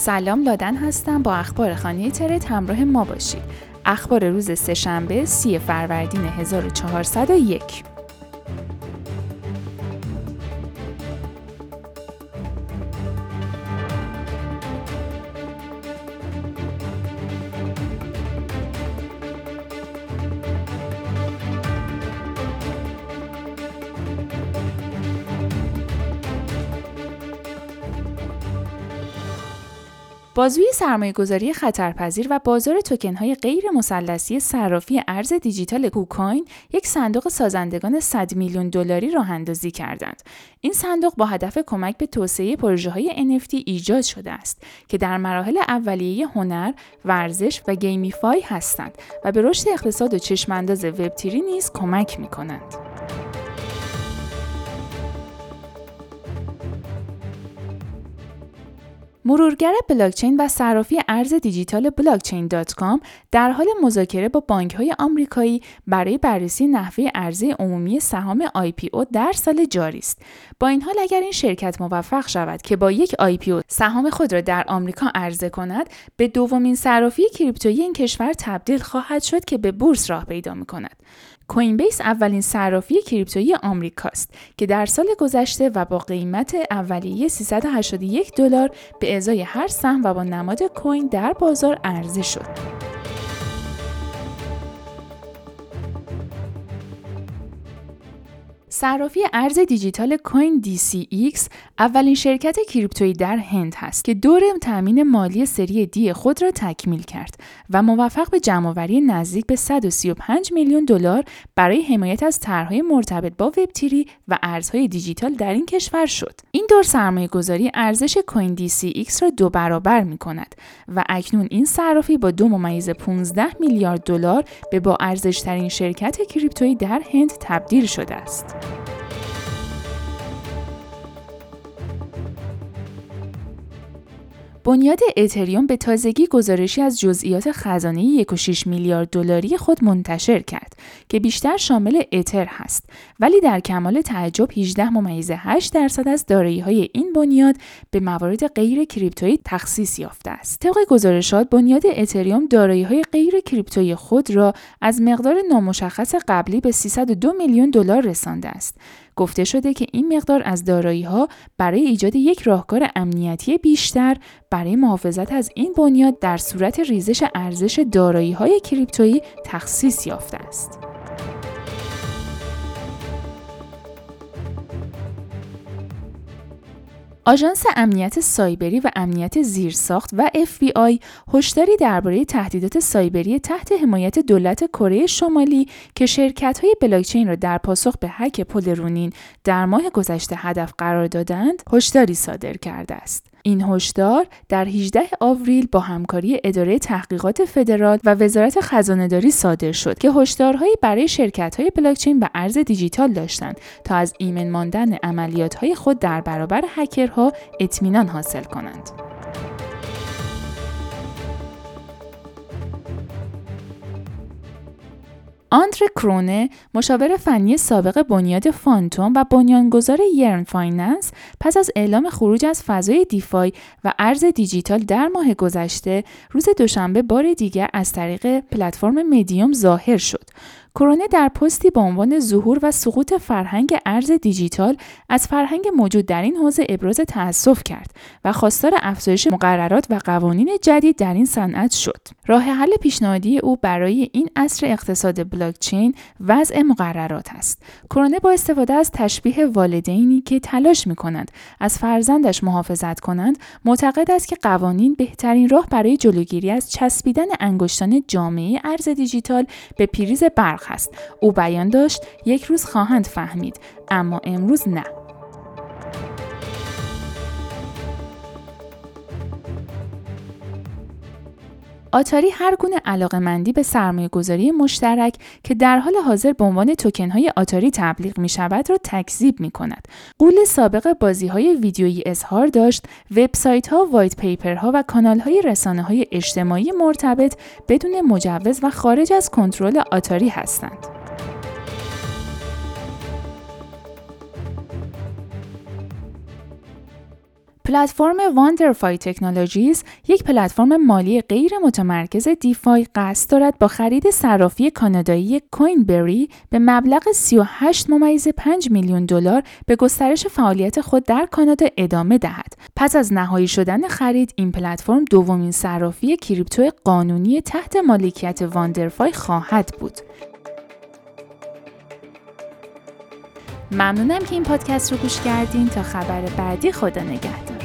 سلام لادن هستم با اخبار خانه ترت همراه ما باشید. اخبار روز سهشنبه سی فروردین 1401 بازوی سرمایه گذاری خطرپذیر و بازار توکن های غیر مثلی صرافی ارز دیجیتال KuCoin یک صندوق سازندگان 100 میلیون دلاری راه اندازی کردند. این صندوق با هدف کمک به توسعه پروژه های NFT ایجاد شده است که در مراحل اولیه هنر، ورزش و GameFi هستند و به رشد اقتصاد و چشمانداز web three ی نیز کمک می کنند. مرورگر بلاکچین و صرافی ارز دیجیتال بلاکچین در حال مذاکره با بانک های آمریکایی برای بررسی نحوه عرضه عمومی سهام IPO در سال جاری است. با این حال اگر این شرکت موفق شود که با یک IPO سهام خود را در آمریکا عرضه کند، به دومین صرافی کریپتویی این کشور تبدیل خواهد شد که به بورس راه پیدا می کند. کوین بیس اولین صرافی کریپتویی آمریکاست که در سال گذشته و با قیمت اولیه 381 دلار به ازای هر سهم و با نماد کوین در بازار عرضه شد. صرافی ارز دیجیتال کوین DCX اولین شرکت کریپتویی در هند هست که دور تامین مالی سری دی خود را تکمیل کرد و موفق به جمعآوری نزدیک به 135 میلیون دلار برای حمایت از طرحهای مرتبط با وب تیری و ارزهای دیجیتال در این کشور شد. این دور سرمایه گذاری ارزش کوین DCX را دو برابر می کند و اکنون این صرافی با دو ممیز 15 میلیارد دلار به با ارزشترین شرکت کریپتویی در هند تبدیل شده است. بنیاد اتریوم به تازگی گزارشی از جزئیات خزانه 1.6 میلیارد دلاری خود منتشر کرد که بیشتر شامل اتر هست ولی در کمال تعجب 18 ممیز 8 درصد از دارایی های این بنیاد به موارد غیر کریپتویی تخصیص یافته است. طبق گزارشات بنیاد اتریوم دارایی های غیر کریپتویی خود را از مقدار نامشخص قبلی به 302 میلیون دلار رسانده است گفته شده که این مقدار از دارایی ها برای ایجاد یک راهکار امنیتی بیشتر برای محافظت از این بنیاد در صورت ریزش ارزش دارایی های کریپتویی تخصیص یافته است. آژانس امنیت سایبری و امنیت زیرساخت و FBI هشداری درباره تهدیدات سایبری تحت حمایت دولت کره شمالی که شرکت‌های بلاکچین را در پاسخ به هک پل رونین در ماه گذشته هدف قرار دادند، هشداری صادر کرده است. این هشدار در 18 آوریل با همکاری اداره تحقیقات فدرال و وزارت خزانهداری صادر شد که هشدارهایی برای شرکت‌های بلاکچین و ارز دیجیتال داشتند تا از ایمن ماندن عملیات‌های خود در برابر هکرها اطمینان حاصل کنند. آندره کرونه مشاور فنی سابق بنیاد Fantom و بنیانگذار Yearn Finance پس از اعلام خروج از فضای DeFi و ارز دیجیتال در ماه گذشته روز دوشنبه بار دیگر از طریق پلتفرم مدیوم ظاهر شد. کرونه در پستی با عنوان ظهور و سقوط فرهنگ ارز دیجیتال از فرهنگ موجود در این حوزه ابراز تأسف کرد و خواستار افزایش مقررات و قوانین جدید در این صنعت شد. راه حل پیشنهادی او برای این عصر اقتصاد بلاکچین وضع مقررات است. کرونه با استفاده از تشبیه والدینی که تلاش می کنند از فرزندش محافظت کنند معتقد است که قوانین بهترین راه برای جلوگیری از چسبیدن انگشتان جامعه ارز دیجیتال به پریز برق است. او بیان داشت یک روز خواهند فهمید اما امروز نه. آتاری هر گونه علاقه مندی به سرمایه گذاری مشترک که در حال حاضر به عنوان توکن های آتاری تبلیغ می شود را تکذیب می کند. قول سابق بازی های ویدیویی اظهار داشت وبسایت ها، وایت پیپر ها و کانال های رسانه های اجتماعی مرتبط بدون مجوز و خارج از کنترل Atari هستند. پلتفرم WonderFi Technologies یک پلتفرم مالی غیر متمرکز DeFi قصد دارد با خرید صرافی کانادایی Coinberry به مبلغ 38 ممیز 5 میلیون دلار به گسترش فعالیت خود در کانادا ادامه دهد. پس از نهایی شدن خرید این پلتفرم دومین صرافی crypto قانونی تحت مالکیت WonderFi خواهد بود. ممنونم که این پادکست رو گوش کردین تا خبر بعدی خدا نگهدار